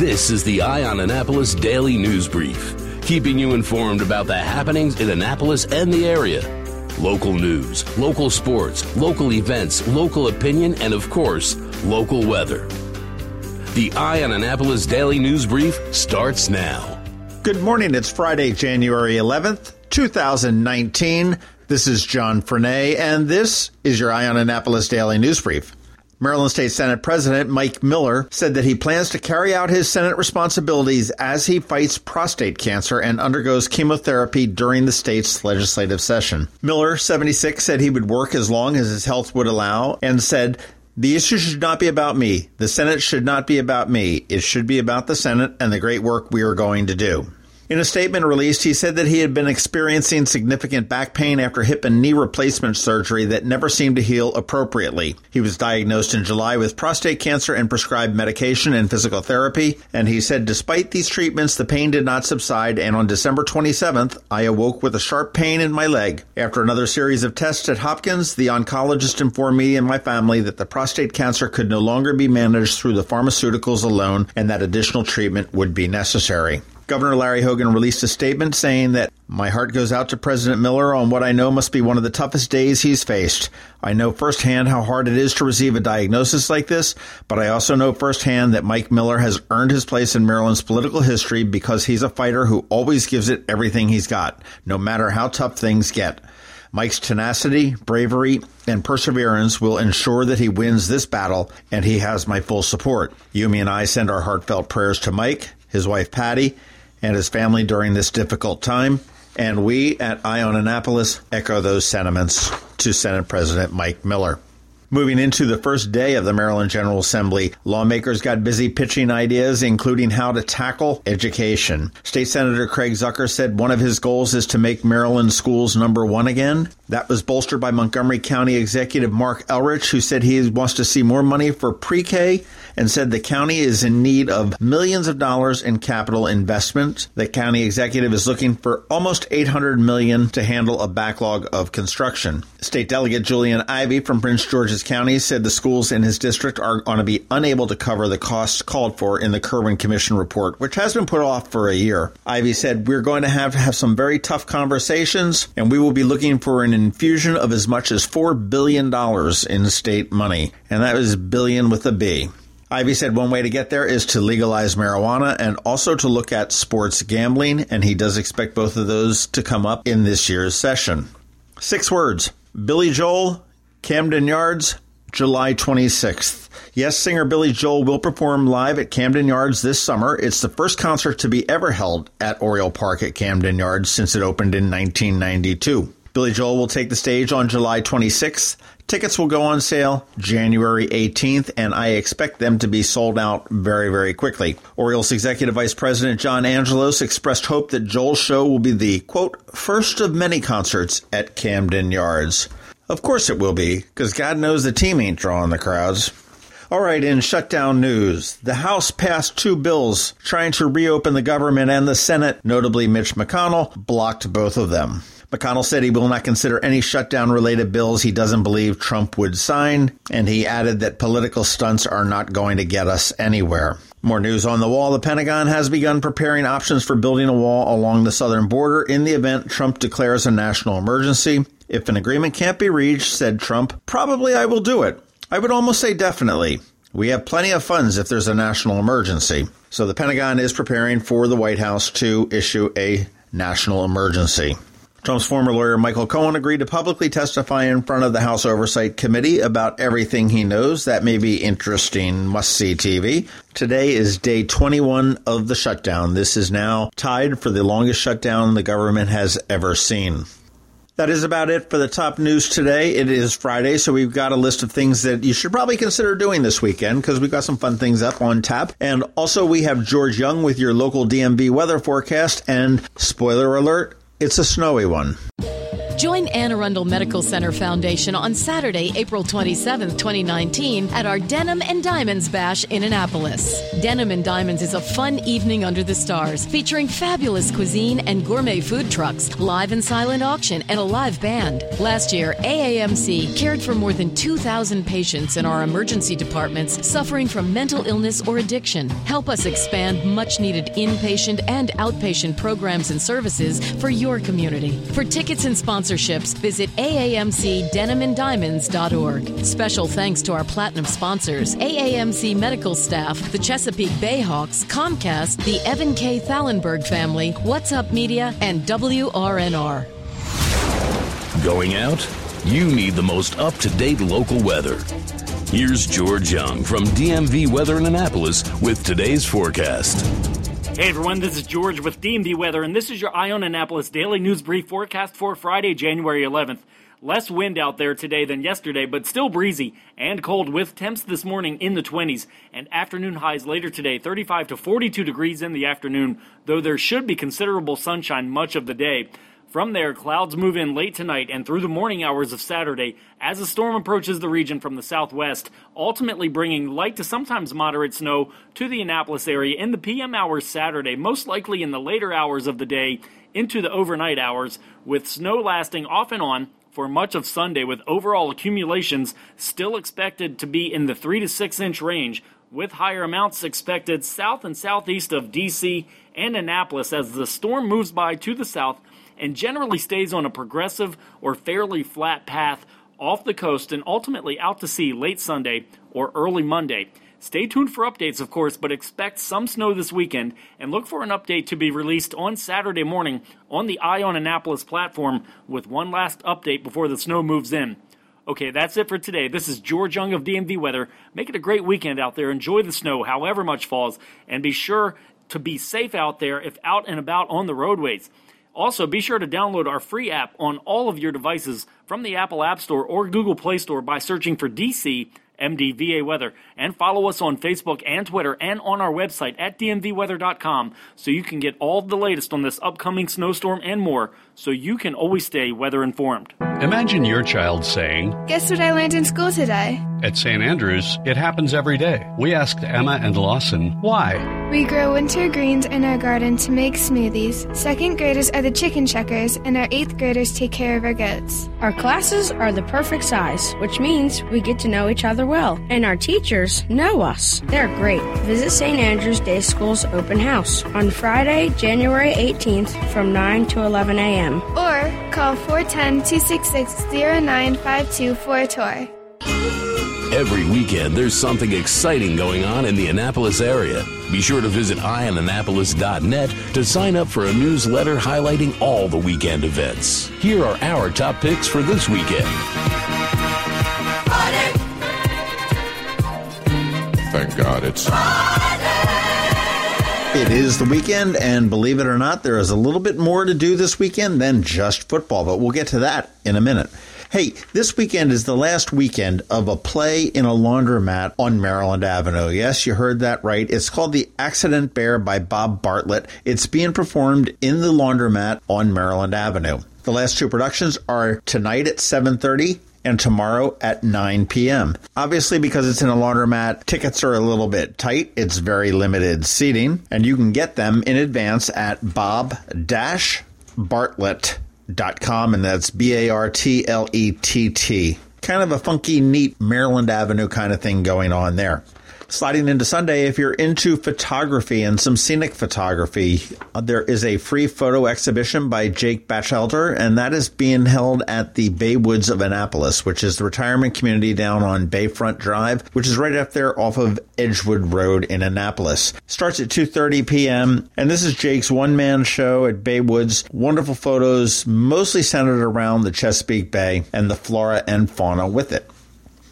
This is the Eye on Annapolis Daily News Brief, keeping you informed about the happenings in Annapolis and the area. Local news, local sports, local events, local opinion, and of course, local weather. The Eye on Annapolis Daily News Brief starts now. Good morning. It's Friday, January 11th, 2019. This is John Frenaye, and this is your Eye on Annapolis Daily News Brief. Maryland State Senate President Mike Miller said that he plans to carry out his Senate responsibilities as he fights prostate cancer and undergoes chemotherapy during the state's legislative session. Miller, 76, said he would work as long as his health would allow and said, the issue should not be about me. The Senate should not be about me. It should be about the Senate and the great work we are going to do. In a statement released, he said that he had been experiencing significant back pain after hip and knee replacement surgery that never seemed to heal appropriately. He was diagnosed in July with prostate cancer and prescribed medication and physical therapy, and he said despite these treatments, the pain did not subside, and on December 27th, I awoke with a sharp pain in my leg. After another series of tests at Hopkins, the oncologist informed me and my family that the prostate cancer could no longer be managed through the pharmaceuticals alone and that additional treatment would be necessary. Governor Larry Hogan released a statement saying that my heart goes out to President Miller on what I know must be one of the toughest days he's faced. I know firsthand how hard it is to receive a diagnosis like this, but I also know firsthand that Mike Miller has earned his place in Maryland's political history because he's a fighter who always gives it everything he's got, no matter how tough things get. Mike's tenacity, bravery, and perseverance will ensure that he wins this battle, and he has my full support. Yumi and I send our heartfelt prayers to Mike, his wife Patty, and his family during this difficult time. And we at Annapolis echo those sentiments to Senate President Mike Miller. Moving into the first day of the Maryland General Assembly, lawmakers got busy pitching ideas, including how to tackle education. State Senator Craig Zucker said one of his goals is to make Maryland schools number one again. That was bolstered by Montgomery County Executive Marc Elrich, who said he wants to see more money for pre K and said the county is in need of millions of dollars in capital investment. The county executive is looking for almost 800 million to handle a backlog of construction. State Delegate Julian Ivey from Prince George's County said the schools in his district are going to be unable to cover the costs called for in the Kirwan Commission report, which has been put off for a year. Ivey said, We're going to have to have some very tough conversations, and we will be looking for an infusion of as much as $4 billion in state money. And that is billion with a B. Ivey said one way to get there is to legalize marijuana and also to look at sports gambling, and he does expect both of those to come up in this year's session. Six words Billy Joel, Camden Yards, July 26th. Yes, singer Billy Joel will perform live at Camden Yards this summer. It's the first concert to be ever held at Oriole Park at Camden Yards since it opened in 1992. Billy Joel will take the stage on July 26th. Tickets will go on sale January 18th, and I expect them to be sold out very, very quickly. Orioles Executive Vice President John Angelos expressed hope that Joel's show will be the, quote, first of many concerts at Camden Yards. Of course it will be, because God knows the team ain't drawing the crowds. All right, in shutdown news, the House passed two bills trying to reopen the government, and the Senate, notably Mitch McConnell, blocked both of them. McConnell said he will not consider any shutdown related bills he doesn't believe Trump would sign, and he added that political stunts are not going to get us anywhere. More news on the wall. The Pentagon has begun preparing options for building a wall along the southern border in the event Trump declares a national emergency. If an agreement can't be reached, said Trump, probably I will do it. I would almost say definitely. We have plenty of funds if there's a national emergency. So the Pentagon is preparing for the White House to issue a national emergency. Trump's former lawyer Michael Cohen agreed to publicly testify in front of the House Oversight Committee about everything he knows. That may be interesting, must see TV. Today is day 21 of the shutdown. This is now tied for the longest shutdown the government has ever seen. That is about it for the top news today. It is Friday, so we've got a list of things that you should probably consider doing this weekend because we've got some fun things up on tap. And also, we have George Young with your local DMV weather forecast. And spoiler alert, it's a snowy one. Join Anne Arundel Medical Center Foundation on Saturday, April 27, 2019, at our Denim and Diamonds Bash in Annapolis. Denim and Diamonds is a fun evening under the stars featuring fabulous cuisine and gourmet food trucks, live and silent auction, and a live band. Last year, AAMC cared for more than 2,000 patients in our emergency departments suffering from mental illness or addiction. Help us expand much needed inpatient and outpatient programs and services for your community. For tickets and sponsorships, visit AAMCDenimandDiamonds.org. Special thanks to our platinum sponsors AAMC medical staff, the Chesapeake Bayhawks, Comcast, the Evan K. Thallenberg family, What's Up Media, and WRNR. Going out? You need the most up to date local weather. Here's George Young from DMV Weather in Annapolis with today's forecast. Hey everyone, this is George with DMV Weather, and this is your Eye on Annapolis daily news brief forecast for Friday, January 11th. Less wind out there today than yesterday, but still breezy and cold with temps this morning in the 20s and afternoon highs later today, 35 to 42 degrees in the afternoon, though there should be considerable sunshine much of the day. From there, clouds move in late tonight and through the morning hours of Saturday as the storm approaches the region from the southwest, ultimately bringing light to sometimes moderate snow to the Annapolis area in the PM hours Saturday, most likely in the later hours of the day into the overnight hours, with snow lasting off and on for much of Sunday, with overall accumulations still expected to be in the 3 to 6 inch range, with higher amounts expected south and southeast of DC and Annapolis as the storm moves by to the south and generally stays on a progressive or fairly flat path off the coast and ultimately out to sea late Sunday or early Monday. Stay tuned for updates, of course, but expect some snow this weekend and look for an update to be released on Saturday morning on the Eye on Annapolis platform with one last update before the snow moves in. Okay, that's it for today. This is George Young of DMV Weather. Make it a great weekend out there. Enjoy the snow, however much falls, and be sure to be safe out there if out and about on the roadways. Also, be sure to download our free app on all of your devices from the Apple App Store or Google Play Store by searching for DC MDVA Weather. And follow us on Facebook and Twitter and on our website at dmvweather.com so you can get all the latest on this upcoming snowstorm and more so you can always stay weather informed. Imagine your child saying, Guess what I learned in school today? At St. Andrews, it happens every day. We asked Emma and Lawson why. We grow winter greens in our garden to make smoothies. Second graders are the chicken checkers, and our eighth graders take care of our goats. Our classes are the perfect size, which means we get to know each other well, and our teachers know us. They're great. Visit St. Andrews Day School's open house on Friday, January 18th from 9 to 11 a.m. Or call 410 266 0952 for a tour. Every weekend, there's something exciting going on in the Annapolis area. Be sure to visit eyeonannapolis.net to sign up for a newsletter highlighting all the weekend events. Here are our top picks for this weekend. Thank God it's. It is the weekend, and believe it or not, there is a little bit more to do this weekend than just football, but we'll get to that in a minute. Hey, this weekend is the last weekend of a play in a laundromat on Maryland Avenue. Yes, you heard that right. It's called The Accident Bear by Bob Bartlett. It's being performed in the laundromat on Maryland Avenue. The last two productions are tonight at 7:30 and tomorrow at 9 p.m. Obviously, because it's in a laundromat, tickets are a little bit tight. It's very limited seating, and you can get them in advance at bob-bartlett.com, and that's B-A-R-T-L-E-T-T. Kind of a funky, neat Maryland Avenue kind of thing going on there. Sliding into Sunday, if you're into photography and some scenic photography, uh, there is a free photo exhibition by Jake Batchelder, and that is being held at the Bay Woods of Annapolis, which is the retirement community down on Bayfront Drive, which is right up there off of Edgewood Road in Annapolis. Starts at 2:30 p.m. and this is Jake's one-man show at Bay Woods. Wonderful photos, mostly centered around the Chesapeake Bay and the flora and fauna with it.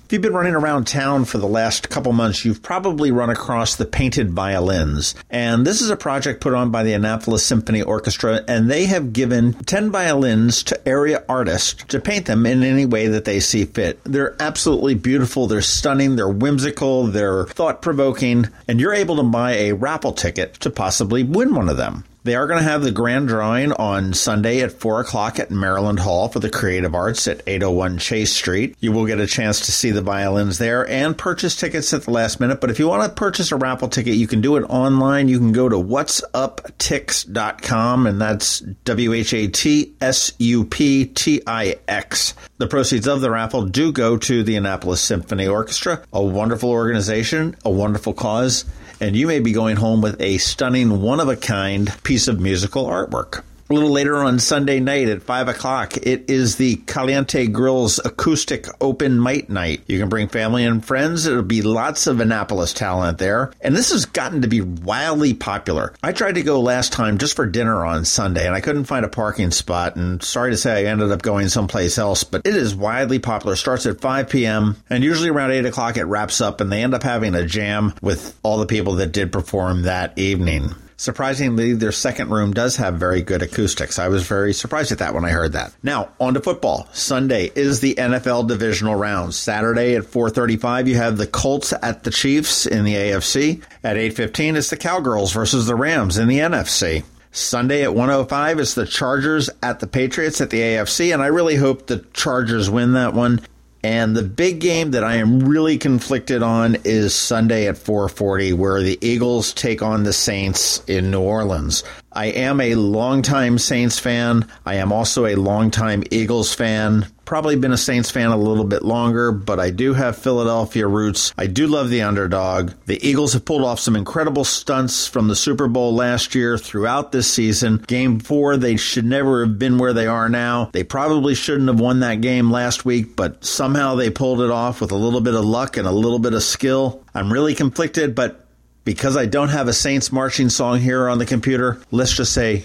If you've been running around town for the last couple months, you've probably run across the painted violins. And this is a project put on by the Annapolis Symphony Orchestra, and they have given 10 violins to area artists to paint them in any way that they see fit. They're absolutely beautiful, they're stunning, they're whimsical, they're thought provoking, and you're able to buy a raffle ticket to possibly win one of them. They are going to have the grand drawing on Sunday at 4 o'clock at Maryland Hall for the Creative Arts at 801 Chase Street. You will get a chance to see the violins there and purchase tickets at the last minute. But if you want to purchase a raffle ticket, you can do it online. You can go to whatsuptix.com and that's W H A T S U P T I X. The proceeds of the raffle do go to the Annapolis Symphony Orchestra, a wonderful organization, a wonderful cause, and you may be going home with a stunning, one of a kind piece of musical artwork. A little later on Sunday night at 5 o'clock, it is the Caliente Grills Acoustic Open Mic Night. You can bring family and friends. It'll be lots of Annapolis talent there. And this has gotten to be wildly popular. I tried to go last time just for dinner on Sunday, and I couldn't find a parking spot. And sorry to say, I ended up going someplace else, but it is widely popular. Starts at 5 p.m., and usually around 8 o'clock it wraps up, and they end up having a jam with all the people that did perform that evening. Surprisingly, their second room does have very good acoustics. I was very surprised at that when I heard that. Now, on to football. Sunday is the NFL divisional round. Saturday at 4:35 you have the Colts at the Chiefs in the AFC. At 8:15 it's the Cowgirls versus the Rams in the NFC. Sunday at 105 is the Chargers at the Patriots at the AFC and I really hope the Chargers win that one. And the big game that I am really conflicted on is Sunday at 4:40 where the Eagles take on the Saints in New Orleans. I am a longtime Saints fan. I am also a longtime Eagles fan. Probably been a Saints fan a little bit longer, but I do have Philadelphia roots. I do love the underdog. The Eagles have pulled off some incredible stunts from the Super Bowl last year throughout this season. Game four, they should never have been where they are now. They probably shouldn't have won that game last week, but somehow they pulled it off with a little bit of luck and a little bit of skill. I'm really conflicted, but because I don't have a Saints marching song here on the computer, let's just say